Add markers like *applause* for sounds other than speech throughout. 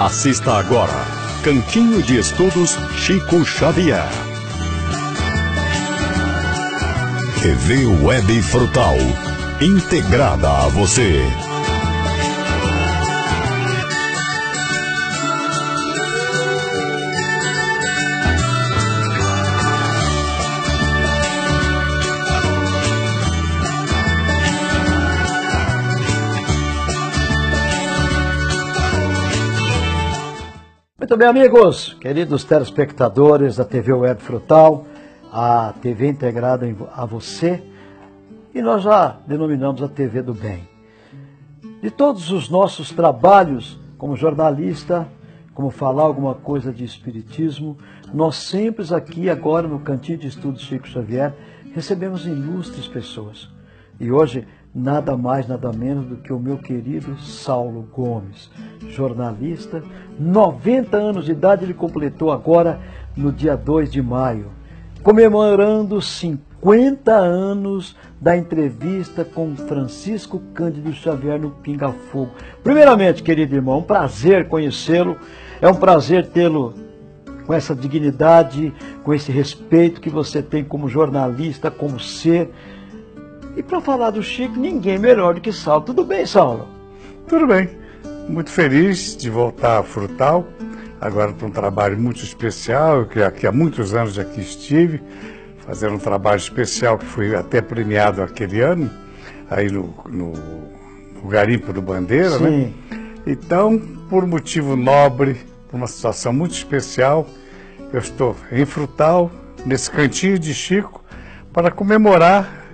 Assista agora Cantinho de Estudos Chico Xavier. TV Web Frutal, integrada a você. Muito bem, amigos, queridos telespectadores da TV Web Frutal, a TV integrada a você, e nós já denominamos a TV do Bem. De todos os nossos trabalhos como jornalista, como falar alguma coisa de espiritismo, nós sempre aqui agora no Cantinho de Estudos Chico Xavier recebemos ilustres pessoas. E hoje nada mais, nada menos do que o meu querido Saulo Gomes, jornalista, 90 anos de idade ele completou agora no dia 2 de maio, comemorando 50 anos da entrevista com Francisco Cândido Xavier no Pinga Fogo. Primeiramente, querido irmão, um prazer conhecê-lo, é um prazer tê-lo com essa dignidade, com esse respeito que você tem como jornalista, como ser. E para falar do Chico, ninguém melhor do que Saulo. Tudo bem, Saulo? Tudo bem. Muito feliz de voltar a Frutal. Agora para um trabalho muito especial, que aqui há muitos anos aqui estive, fazendo um trabalho especial que foi até premiado aquele ano, aí no, no, no Garimpo do Bandeira, né? Sim. Então, por motivo nobre, por uma situação muito especial, eu estou em Frutal, nesse cantinho de Chico, para comemorar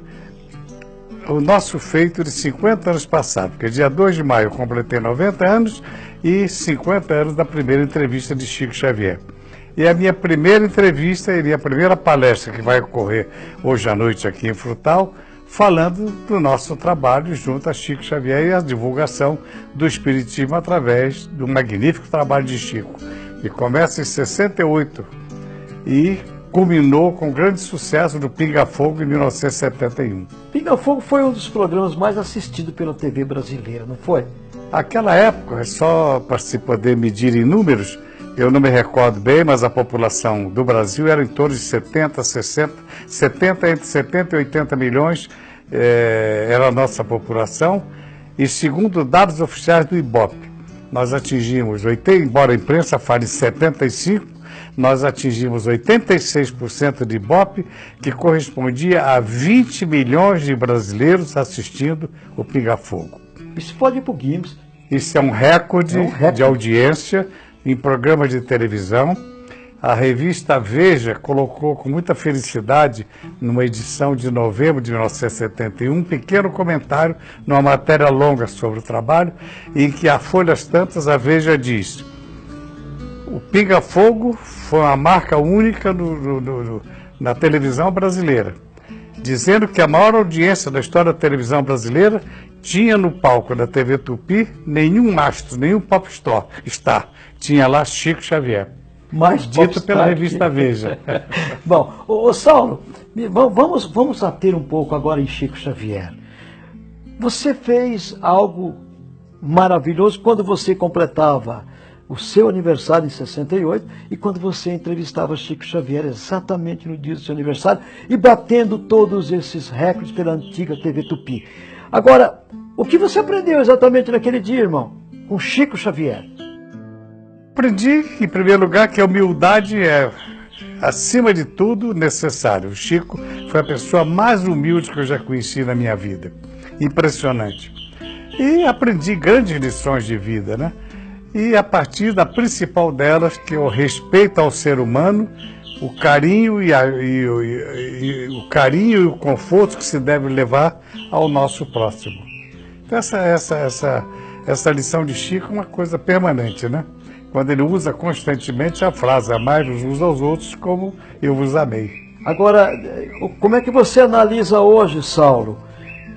o nosso feito de 50 anos passados, porque dia 2 de maio eu completei 90 anos e 50 anos da primeira entrevista de Chico Xavier. E a minha primeira entrevista iria a primeira palestra que vai ocorrer hoje à noite aqui em Frutal, falando do nosso trabalho junto a Chico Xavier e a divulgação do Espiritismo através do magnífico trabalho de Chico, que começa em 68 e culminou com grande sucesso do Pinga Fogo em 1971. Pinga Fogo foi um dos programas mais assistidos pela TV brasileira, não foi? Aquela época, é só para se poder medir em números, eu não me recordo bem, mas a população do Brasil era em torno de 70, 60, 70, entre 70 e 80 milhões eh, era a nossa população. E segundo dados oficiais do IBOP, nós atingimos, 80, embora a imprensa fale em 75, nós atingimos 86% de IBOP, que correspondia a 20 milhões de brasileiros assistindo o Pinga Fogo. Isso pode ir para o Guinness. Isso é um recorde, É um recorde. de audiência em programas de televisão. A revista Veja colocou com muita felicidade, numa edição de novembro de 1971, um pequeno comentário numa matéria longa sobre o trabalho, em que a folhas tantas a Veja diz: o Pinga Fogo foi uma marca única no- no- no- no- na televisão brasileira, dizendo que a maior audiência da história da televisão brasileira tinha no palco da TV Tupi nenhum astro, nenhum pop star, star. tinha lá Chico Xavier. Mais Dito popstar pela revista Veja. *laughs* Bom, ô, ô, Saulo, vamos, vamos ater um pouco agora em Chico Xavier. Você fez algo maravilhoso quando você completava o seu aniversário em 68 e quando você entrevistava Chico Xavier exatamente no dia do seu aniversário e batendo todos esses recordes pela antiga TV Tupi. Agora, o que você aprendeu exatamente naquele dia, irmão? Com Chico Xavier. Aprendi, em primeiro lugar, que a humildade é, acima de tudo, necessário. O Chico foi a pessoa mais humilde que eu já conheci na minha vida. Impressionante. E aprendi grandes lições de vida, né? E a partir da principal delas, que é o respeito ao ser humano, o carinho e, a- e o- e- e o carinho e o conforto que se deve levar ao nosso próximo. Então essa, essa, essa, essa lição de Chico é uma coisa permanente, né? Quando ele usa constantemente a frase amai-vos uns aos outros como eu vos amei. Agora, eh, como é que você analisa hoje, Saulo?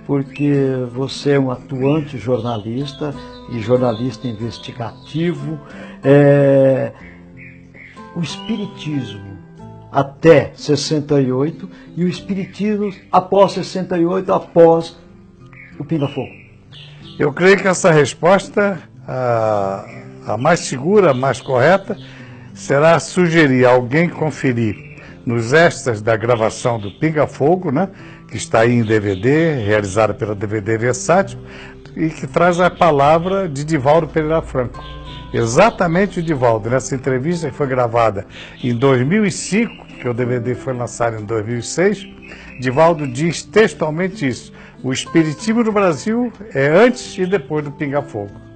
Porque você é um atuante jornalista e jornalista investigativo. é, O Espiritismo até 68 e o Espiritismo após 68, após o Pinga Fogo. Eu creio que essa resposta, a, a mais segura, a mais correta, será sugerir alguém conferir nos extras da gravação do Pinga Fogo, né, que está aí em DVD, realizada pela DVD Versátil, e que traz a palavra de Divaldo Pereira Franco. Exatamente o Divaldo, nessa entrevista que foi gravada em 2005, que o DVD foi lançado em 2006, Divaldo diz textualmente isso. O Espiritismo no Brasil é antes e depois do Pinga Fogo.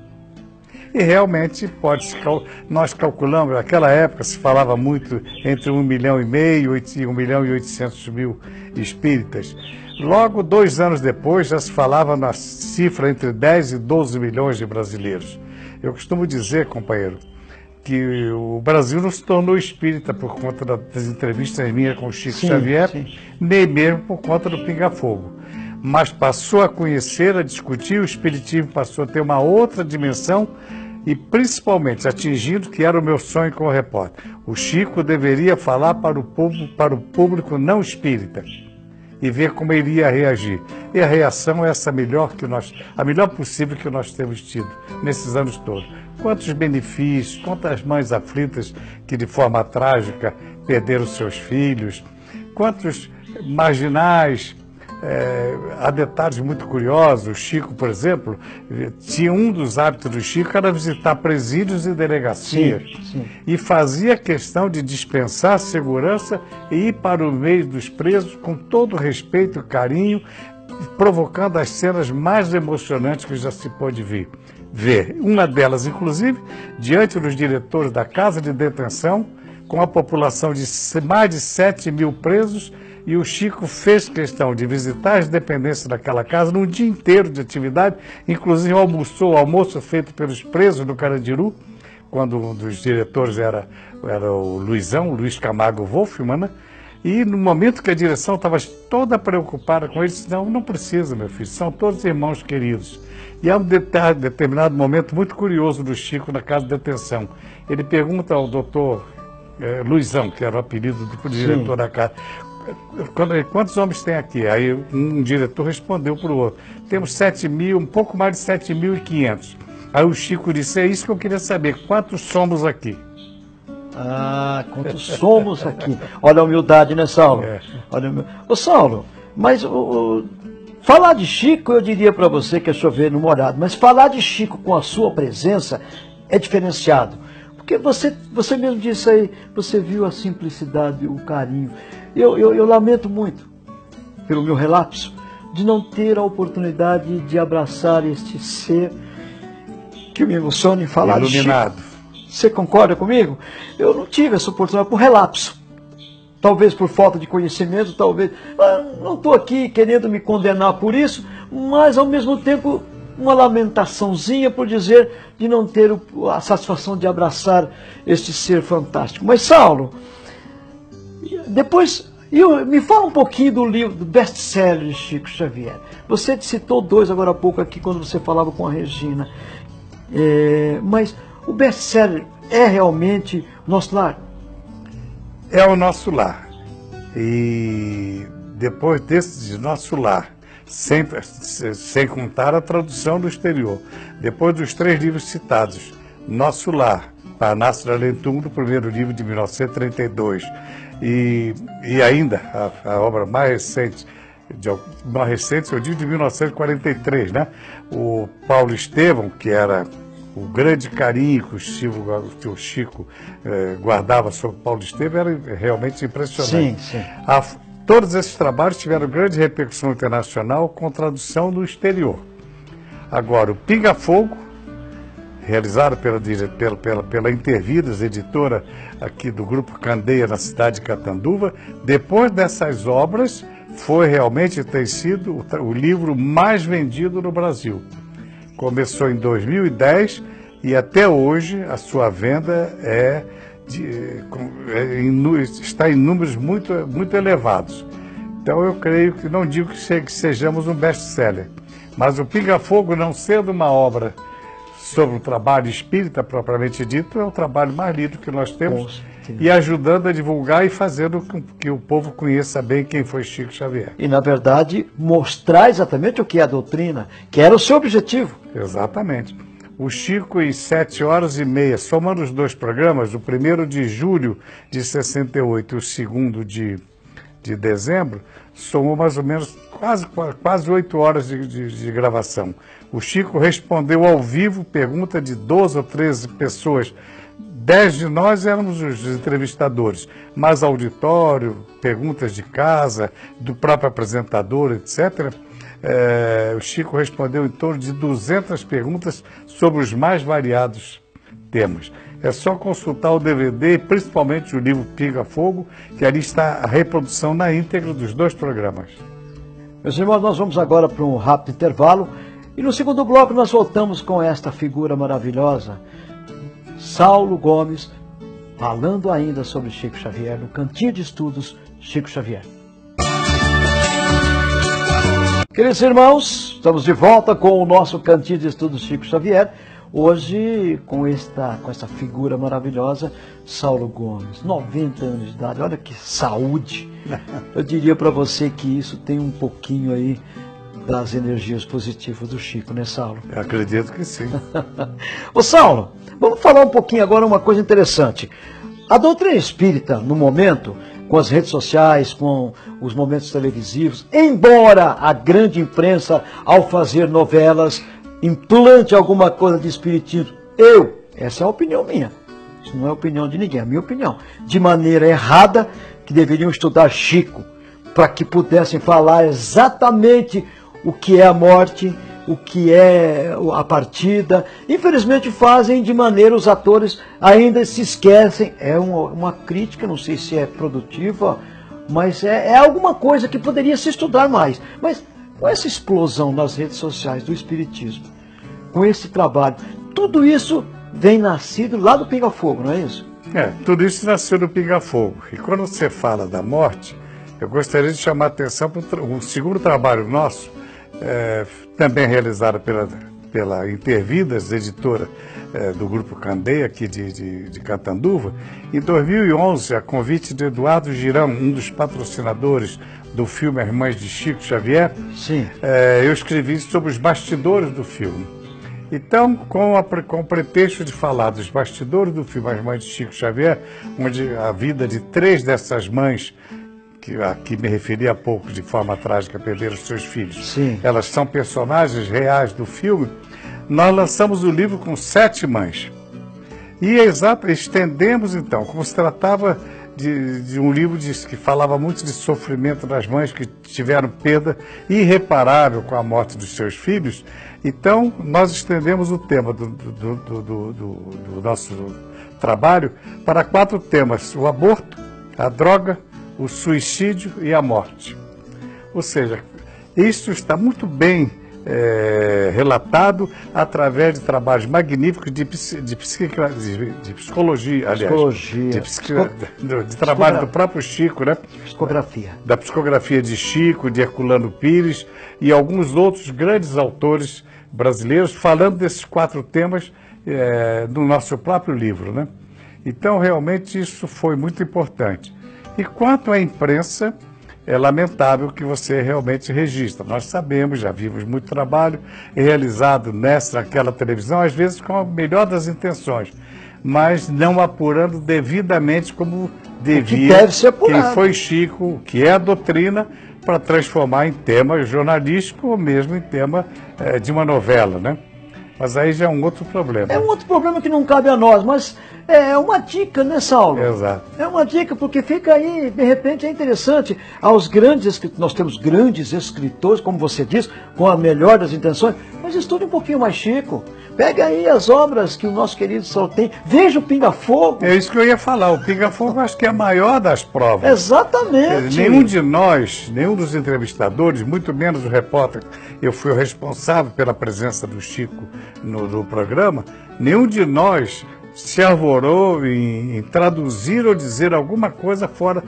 E realmente pode se nós calculamos, naquela época se falava muito entre 1 milhão e meio e 1 milhão e 800 mil espíritas. Logo, dois anos depois, já se falava na cifra entre 10 e 12 milhões de brasileiros. Eu costumo dizer, companheiro, que o Brasil não se tornou espírita por conta das entrevistas minhas com o Chico sim, Xavier, sim. nem mesmo por conta do Pinga Fogo. Mas passou a conhecer, a discutir, o espiritismo passou a ter uma outra dimensão e principalmente atingindo que era o meu sonho como repórter. O Chico deveria falar para o público, para o público não espírita e ver como iria reagir. E a reação é essa melhor que nós, a melhor possível que nós temos tido nesses anos todos. Quantos benefícios, quantas mães aflitas que de forma trágica perderam seus filhos, quantos marginais é, há detalhes muito curiosos. O Chico, por exemplo, tinha um dos hábitos do Chico era visitar presídios e delegacias. Sim, sim. E fazia questão de dispensar segurança e ir para o meio dos presos com todo respeito e carinho, provocando as cenas mais emocionantes que já se pôde ver. ver. Uma delas, inclusive, diante dos diretores da casa de detenção, com a população de mais de 7 mil presos e o Chico fez questão de visitar as dependências daquela casa num dia inteiro de atividade, inclusive almoçou, o almoço feito pelos presos do Carandiru, quando um dos diretores era, era o Luizão, Luiz Camargo Wolfman, né? E no momento que a direção estava toda preocupada com eles, não, não precisa, meu filho, são todos irmãos queridos. E há um determinado momento muito curioso do Chico na casa de detenção. Ele pergunta ao doutor eh, Luizão, que era o apelido do diretor Sim. da casa, quantos homens tem aqui? Aí um diretor respondeu para o outro, temos 7 mil, um pouco mais de 7.500. Aí o Chico disse, é isso que eu queria saber, quantos somos aqui? Ah, quantos somos aqui? Olha a humildade, né, Saulo? É. Olha, Ô, Saulo, mas o, o, falar de Chico, eu diria para você que é chover no molhado, mas falar de Chico com a sua presença é diferenciado. Porque você, você mesmo disse aí, você viu a simplicidade, o carinho. Eu, eu, eu lamento muito, pelo meu relapso, de não ter a oportunidade de abraçar este ser que me emociona em falar Iluminado. Chico. Você concorda comigo? Eu não tive essa oportunidade por relapso. Talvez por falta de conhecimento, talvez. Ah, não estou aqui querendo me condenar por isso, mas ao mesmo tempo uma lamentaçãozinha por dizer de não ter a satisfação de abraçar este ser fantástico. Mas Saulo, depois, eu, me fala um pouquinho do livro, do best-seller de Chico Xavier. Você citou dois agora há pouco aqui, quando você falava com a Regina. É, mas o best-seller é realmente nosso lar? É o nosso lar. E depois desse de nosso lar, sem, sem contar a tradução do exterior, depois dos três livros citados, Nosso Lar, Parnasso Lentum, do primeiro livro de 1932, e, e ainda, a, a obra mais recente, de, mais recente, eu digo de 1943, né? O Paulo Estevam, que era o grande carinho que o Chico, que o Chico eh, guardava sobre Paulo Estevam, era realmente impressionante. Sim, sim. A, todos esses trabalhos tiveram grande repercussão internacional com tradução no exterior. Agora, o Pinga Fogo realizado pela, pela, pela, pela Intervidas, editora aqui do Grupo Candeia, na cidade de Catanduva. Depois dessas obras, foi realmente tem sido o, o livro mais vendido no Brasil. Começou em 2010 e até hoje a sua venda é, de, é está em números muito, muito elevados. Então eu creio que não digo que sejamos um best-seller, mas o Pinga Fogo não sendo uma obra sobre o trabalho espírita propriamente dito, é o trabalho mais lido que nós temos e ajudando a divulgar e fazendo com que o povo conheça bem quem foi Chico Xavier. E, na verdade, mostrar exatamente o que é a doutrina, que era o seu objetivo. Exatamente. O Chico em sete horas e meia, somando os dois programas, o primeiro de julho de 68 e o segundo de, de dezembro, somou mais ou menos quase quase oito horas de, de, de, gravação. O Chico respondeu ao vivo pergunta de 12 ou 13 pessoas. Dez de nós éramos os entrevistadores, mas auditório, perguntas de casa, do próprio apresentador, etc é, o Chico respondeu em torno de 200 perguntas sobre os mais variados temas. É só consultar o DVD, principalmente o livro Pinga Fogo, que ali está a reprodução na íntegra dos dois programas. Meus irmãos, nós vamos agora para um rápido intervalo e no segundo bloco nós voltamos com esta figura maravilhosa, Saulo Gomes, falando ainda sobre Chico Xavier no Cantinho de Estudos Chico Xavier. Queridos irmãos, estamos de volta com o nosso cantinho de estudos Chico Xavier. Hoje, com esta, com essa figura maravilhosa, Saulo Gomes, 90 anos de idade. Olha que saúde! *laughs* Eu diria para você que isso tem um pouquinho aí das energias positivas do Chico, né, Saulo? Eu acredito que sim. *laughs* Ô, Saulo, vamos falar um pouquinho agora uma coisa interessante. A doutrina espírita, no momento, com as redes sociais, com os momentos televisivos, embora a grande imprensa, ao fazer novelas, implante alguma coisa de espiritismo. Eu, essa é a opinião minha, isso não é opinião de ninguém, é a minha opinião. De maneira errada, que deveriam estudar Chico, para que pudessem falar exatamente o que é a morte, o que é a partida. Infelizmente fazem de maneira, os atores ainda se esquecem. É uma, uma crítica, não sei se é produtiva, mas é, é alguma coisa que poderia se estudar mais. Mas com essa explosão nas redes sociais do Espiritismo, com esse trabalho, tudo isso vem nascido lá do Pinga Fogo, não é isso? É, tudo isso nasceu do Pinga Fogo. E quando você fala da morte, eu gostaria de chamar a atenção para o segundo trabalho nosso, é, também realizada pela, pela Intervidas, editora é, do Grupo Candeia, aqui de, de, de, Catanduva. Em 2011, a convite de Eduardo Girão, um dos patrocinadores do filme As Irmãs de Chico Xavier, Sim. É, eu escrevi sobre os bastidores do filme. Então, com, a, com o pretexto de falar dos bastidores do filme As Mães de Chico Xavier, onde a vida de três dessas mães que aqui me referi há pouco de forma trágica perderam seus filhos. Sim. Elas são personagens reais do filme. Nós lançamos o livro com sete mães. E é exato, estendemos então, como se tratava de, de, um livro de, que falava muito de sofrimento das mães que tiveram perda irreparável com a morte dos seus filhos. Então, nós estendemos o tema do, do, do, do nosso trabalho para quatro temas: o aborto, a droga, o suicídio e a morte. Ou seja, isso está muito bem é, relatado através de trabalhos magníficos de, de, de, de psicologia, aliás, psicologia. De, de, de trabalho do próprio Chico, né? Psicografia. Da psicografia de Chico, de Herculano Pires e alguns outros grandes autores brasileiros falando desses quatro temas é, no nosso próprio livro, né? Então, realmente, isso foi muito importante. E quanto à imprensa, é lamentável que você realmente registra. Nós sabemos, já vimos muito trabalho realizado nessa, naquela televisão, às vezes com a melhor das intenções, mas não apurando devidamente como devia. O que deve ser apurado. Quem foi Chico, que é a doutrina, para transformar em tema jornalístico ou mesmo em tema é, de uma novela, né? Mas aí já é um outro problema. É um outro problema que não cabe a nós, mas é uma dica, né, Saulo? Exato. É uma dica, porque fica aí, de repente, é interessante. Aos grandes escritores, nós temos grandes escritores, como você diz, com a melhor das intenções, mas estude um pouquinho mais Chico. Pega aí as obras que o nosso querido Saulo tem. Veja o Pinga Fogo. É isso que eu ia falar. O Pinga Fogo acho que é a maior das provas. Exatamente. Nenhum de nós, nenhum dos entrevistadores, muito menos o repórter, eu fui o responsável pela presença do Chico no, no programa, nenhum de nós se arvorou em, em, traduzir ou dizer alguma coisa fora.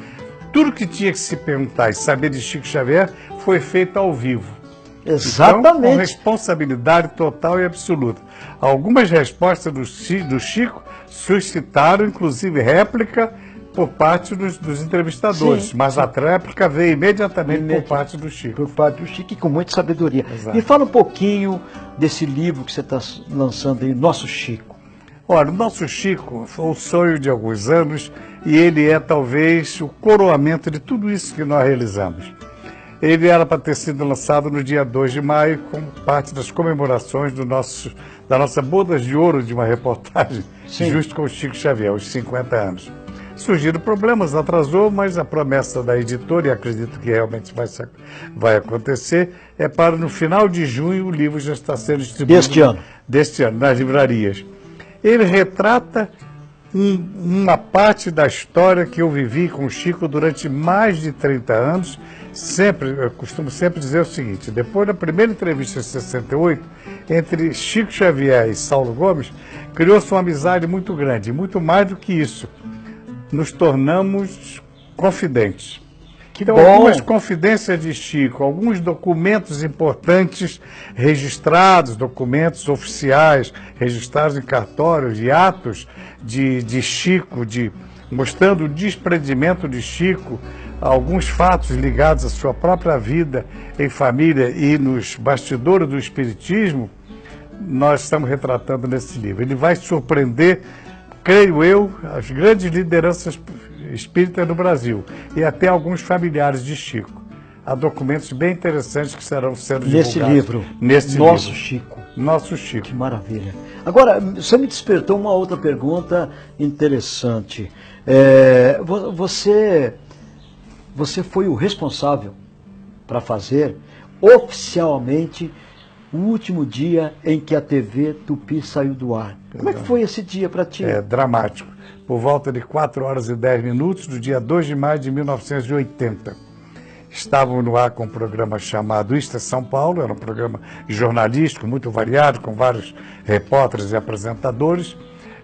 Tudo que tinha que se perguntar e saber de Chico Xavier foi feito ao vivo. Exatamente. Então, com responsabilidade total e absoluta. Algumas respostas do, do Chico suscitaram, inclusive, réplica por parte dos, dos entrevistadores, Sim, mas sim. a tréplica veio imediatamente Imedi- por parte do Chico. por parte do Chico e com muita sabedoria. Exato. Me fala um pouquinho desse livro que você está lançando aí, Nosso Chico. Olha, o nosso Chico foi um sonho de alguns anos e ele é talvez o coroamento de tudo isso que nós realizamos. Ele era para ter sido lançado no dia 2 de maio, como parte das comemorações do nosso, da nossa bodas de ouro de uma reportagem, Sim. justo com o Chico Xavier, os 50 anos. Surgiram problemas, atrasou, mas a promessa da editora, e acredito que realmente vai, vai acontecer, é para no final de junho o livro já está sendo distribuído. Deste ano. Deste ano, nas livrarias. Ele retrata um- uma parte da história que eu vivi com o Chico durante mais de 30 anos. Sempre, eu costumo sempre dizer o seguinte: depois da primeira entrevista em 68, entre Chico Xavier e Saulo Gomes, criou-se uma amizade muito grande, muito mais do que isso. Nos tornamos confidentes. Que Então, algumas confidências de Chico, alguns documentos importantes registrados, documentos oficiais registrados em cartórios e atos de, de Chico, de, mostrando o desprendimento de Chico, alguns fatos ligados à sua própria vida em família e nos bastidores do Espiritismo, nós estamos retratando nesse livro. Ele vai surpreender, creio eu, as grandes lideranças espíritas do Brasil e até alguns familiares de Chico. Há documentos bem interessantes que serão sendo Nesse divulgados. livro, Nesse Nosso livro. Chico. Nosso Chico. Que maravilha. Agora, você me despertou uma outra pergunta interessante. É, vo- você, você foi o responsável para fazer oficialmente o último dia em que a TV Tupi saiu do ar. Como é que foi esse dia para ti? É dramático. Por volta de 4 horas e 10 minutos do dia 2 de maio de 1980. Estávamos no ar com um programa chamado Isto é São Paulo, era um programa jornalístico muito variado, com vários repórteres e apresentadores.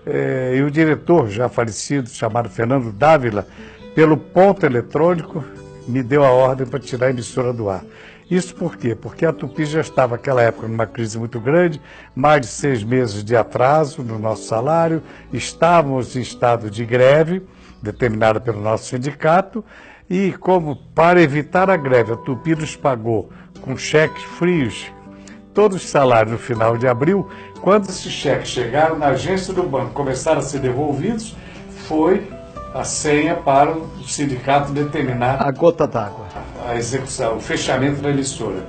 Eh, e o diretor, já falecido, chamado Fernando Dávila, pelo ponto eletrônico, me deu a ordem para tirar a emissora do ar. Isso por quê? Porque a Tupi já estava, naquela época, numa crise muito grande, mais de seis meses de atraso no nosso salário, estávamos em estado de greve, determinada pelo nosso sindicato, e como para evitar a greve, a Tupi nos pagou com cheques frios todos os salários no final de abril. Quando esses cheques chegaram na agência do banco, começaram a ser devolvidos, foi a senha para o sindicato determinar A gota d'água. a execução, o fechamento da emissora.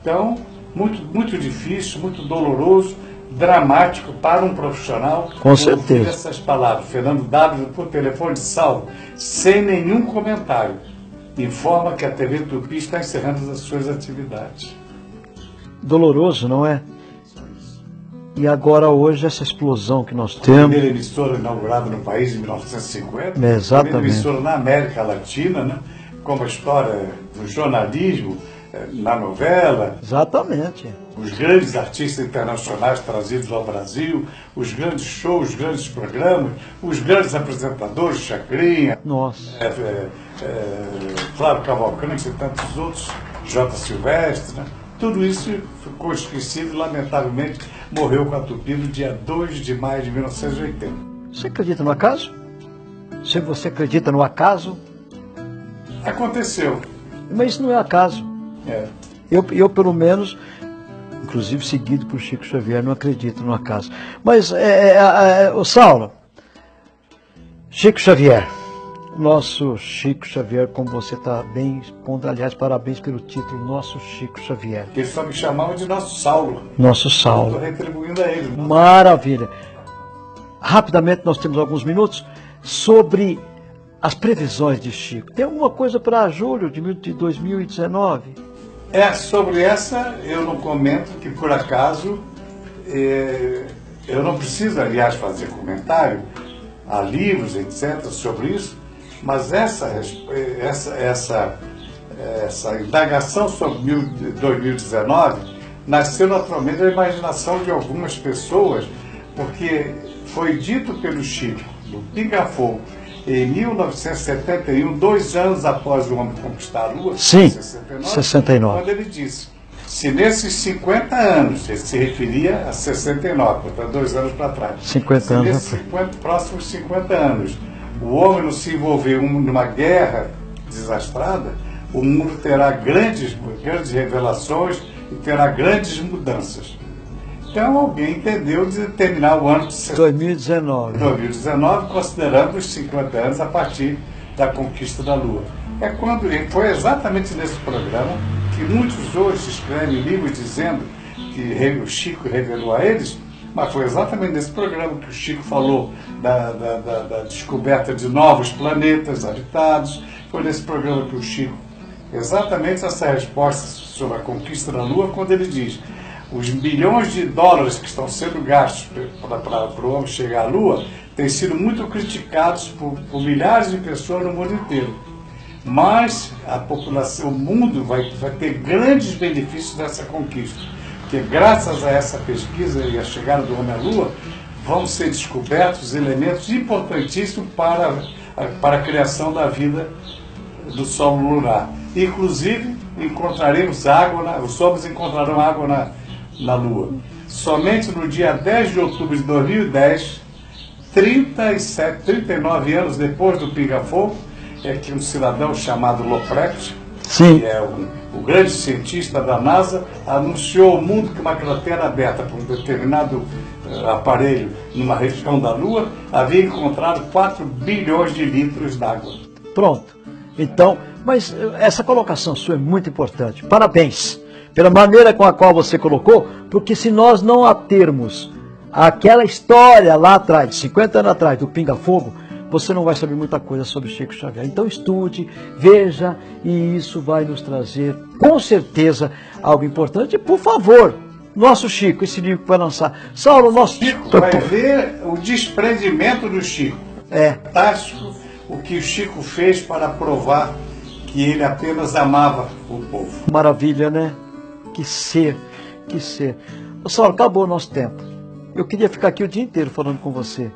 Então, muito, muito difícil, muito doloroso, dramático para um profissional. Com certeza. essas palavras. Fernando W, por telefone salvo, sem nenhum comentário, informa que a TV Tupi está encerrando as suas atividades. Doloroso, não é? E agora hoje essa explosão que nós A temos. primeira emissora inaugurada no país em 1950. É, exatamente. A primeira emissora na América Latina, né? como a história do jornalismo, na novela, Exatamente. os grandes artistas internacionais trazidos ao Brasil, os grandes shows, os grandes programas, os grandes apresentadores, Chacrinha, Nossa. é, é, é, Flávio Cavalcante e tantos outros, J. Silvestre, né? tudo isso ficou esquecido e, lamentavelmente, morreu com a Tupi no dia 2 de maio de 1980. Você acredita no acaso? Se você acredita no acaso, Aconteceu. mas isso não é acaso. É. Eu, eu pelo menos, inclusive seguido por Chico Xavier, não acredito no acaso. Mas, é, é, é, o Saulo, Chico Xavier, nosso Chico Xavier, como você está bem expondo, aliás, parabéns pelo título, nosso Chico Xavier, Eles só me chamavam de nosso Saulo. nosso Estou Saulo. retribuindo a ele. Maravilha. Rapidamente, nós temos alguns minutos sobre as previsões de Chico. Tem alguma coisa para julho de mil- de 2019? É, sobre essa eu não comento que por acaso eh, eu não preciso, aliás, fazer comentário, há livros, etc., sobre isso, mas essa, essa, essa, essa indagação sobre mil- 2019 nasceu naturalmente da imaginação de algumas pessoas, porque foi dito pelo Chico, no Pinga Fogo, em 1971, dois anos após o homem conquistar a Lua, Sim, 69, 69. quando ele disse, se nesses 50 anos, ele se referia a 69, portanto, dois anos para trás, 50 se anos nesses atrás. 50, próximos 50 anos, o homem não se envolver numa guerra desastrada, o mundo terá grandes, grandes revelações e terá grandes mudanças. Então alguém entendeu de terminar o ano de 2019. 2019, considerando os 50 anos a partir da conquista da Lua. É quando foi exatamente nesse programa que muitos hoje escrevem livros dizendo que o Chico revelou a eles, mas foi exatamente nesse programa que o Chico falou da, da, da, da descoberta de novos planetas habitados, foi nesse programa que o Chico exatamente essa resposta sobre a conquista da Lua, quando ele diz os bilhões de dólares que estão sendo gastos para o homem chegar à Lua têm sido muito criticados por, por, milhares de pessoas no mundo inteiro. Mas a população, o mundo vai, vai ter grandes benefícios dessa conquista. Porque graças a essa pesquisa e a chegada do homem à Lua, vão ser descobertos elementos importantíssimos para, para a criação da vida do Sol lunar. Inclusive, encontraremos água, os homens encontrarão água na, na Lua. Somente no dia 10 de outubro de 2010, 37, 39 anos depois do Pinga-Fogo, é que um cidadão chamado Loprecht, Sim. que é o, o, grande cientista da NASA, anunciou ao mundo que uma cratera aberta por um determinado uh, aparelho numa região da Lua havia encontrado 4 bilhões de litros d'água. Pronto. Então, mas eh, essa colocação sua é muito importante. Parabéns pela maneira com a qual você colocou, porque se nós não atermos aquela história lá atrás, 50 anos atrás, do Pinga Fogo, você não vai saber muita coisa sobre Chico Xavier. Então estude, veja, e isso vai nos trazer, com certeza, algo importante. Por favor, nosso Chico, esse livro que vai lançar. Saulo, nosso Chico vai ver o desprendimento do Chico. É. Fantástico o que o Chico fez para provar que ele apenas amava o povo. Maravilha, né? Que ser, que ser. Saulo, acabou o nosso tempo. Eu queria ficar aqui o dia inteiro falando com você,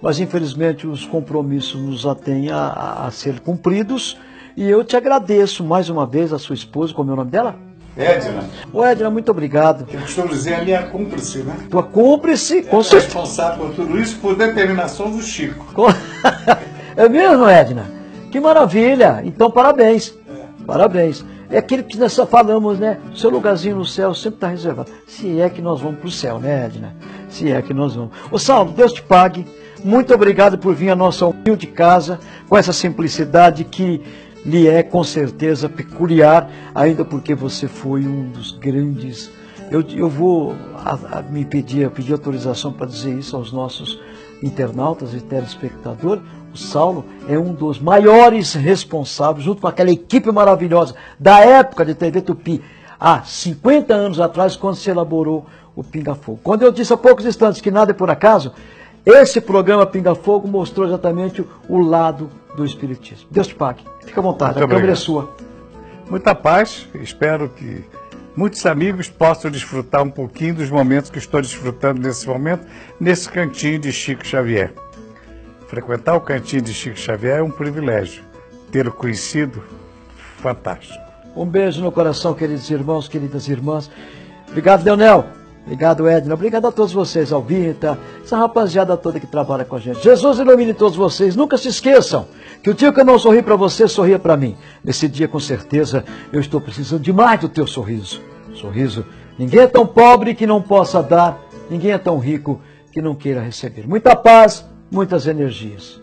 mas infelizmente os compromissos nos atêm a, a ser cumpridos. E eu te agradeço mais uma vez, a sua esposa, como é o nome dela? Edna. Ô Edna, muito obrigado. Eu costumo dizer a minha cúmplice, né? Tua cúmplice, com é certeza. responsável por tudo isso por determinação do Chico. *laughs* é mesmo, Edna? Que maravilha! Então, parabéns. É. Parabéns. É aquele que nós falamos, né? Seu lugarzinho no céu sempre está reservado. Se é que nós vamos para o céu, né, Edna? Se é que nós vamos. Ô Saulo, Deus te pague. Muito obrigado por vir à nossa humilde casa com essa simplicidade que lhe é com certeza peculiar, ainda porque você foi um dos grandes. Eu, eu vou a, a, me pedir, pedir autorização para dizer isso aos nossos internautas e telespectadores, o Saulo é um dos maiores responsáveis, junto com aquela equipe maravilhosa da época de TV Tupi, há 50 anos atrás, quando se elaborou o Pinga Fogo. Quando eu disse há poucos instantes que nada é por acaso, esse programa Pinga Fogo mostrou exatamente o lado do Espiritismo. Deus te pague. Fica à vontade, Muito a câmera é sua. Muita paz, espero que muitos amigos possam desfrutar um pouquinho dos momentos que estou desfrutando nesse momento, nesse cantinho de Chico Xavier. Frequentar o cantinho de Chico Xavier é um privilégio. Ter o conhecido, fantástico. Um beijo no coração, queridos irmãos, queridas irmãs. Obrigado, Leonel. Obrigado, Edna. Obrigado a todos vocês, Alvita, essa rapaziada toda que trabalha com a gente. Jesus ilumine todos vocês. Nunca se esqueçam que o dia que eu não sorri para você, sorria para mim. Nesse dia, com certeza, eu estou precisando demais do teu sorriso. Sorriso. Ninguém é tão pobre que não possa dar. Ninguém é tão rico que não queira receber. Muita paz muitas energias.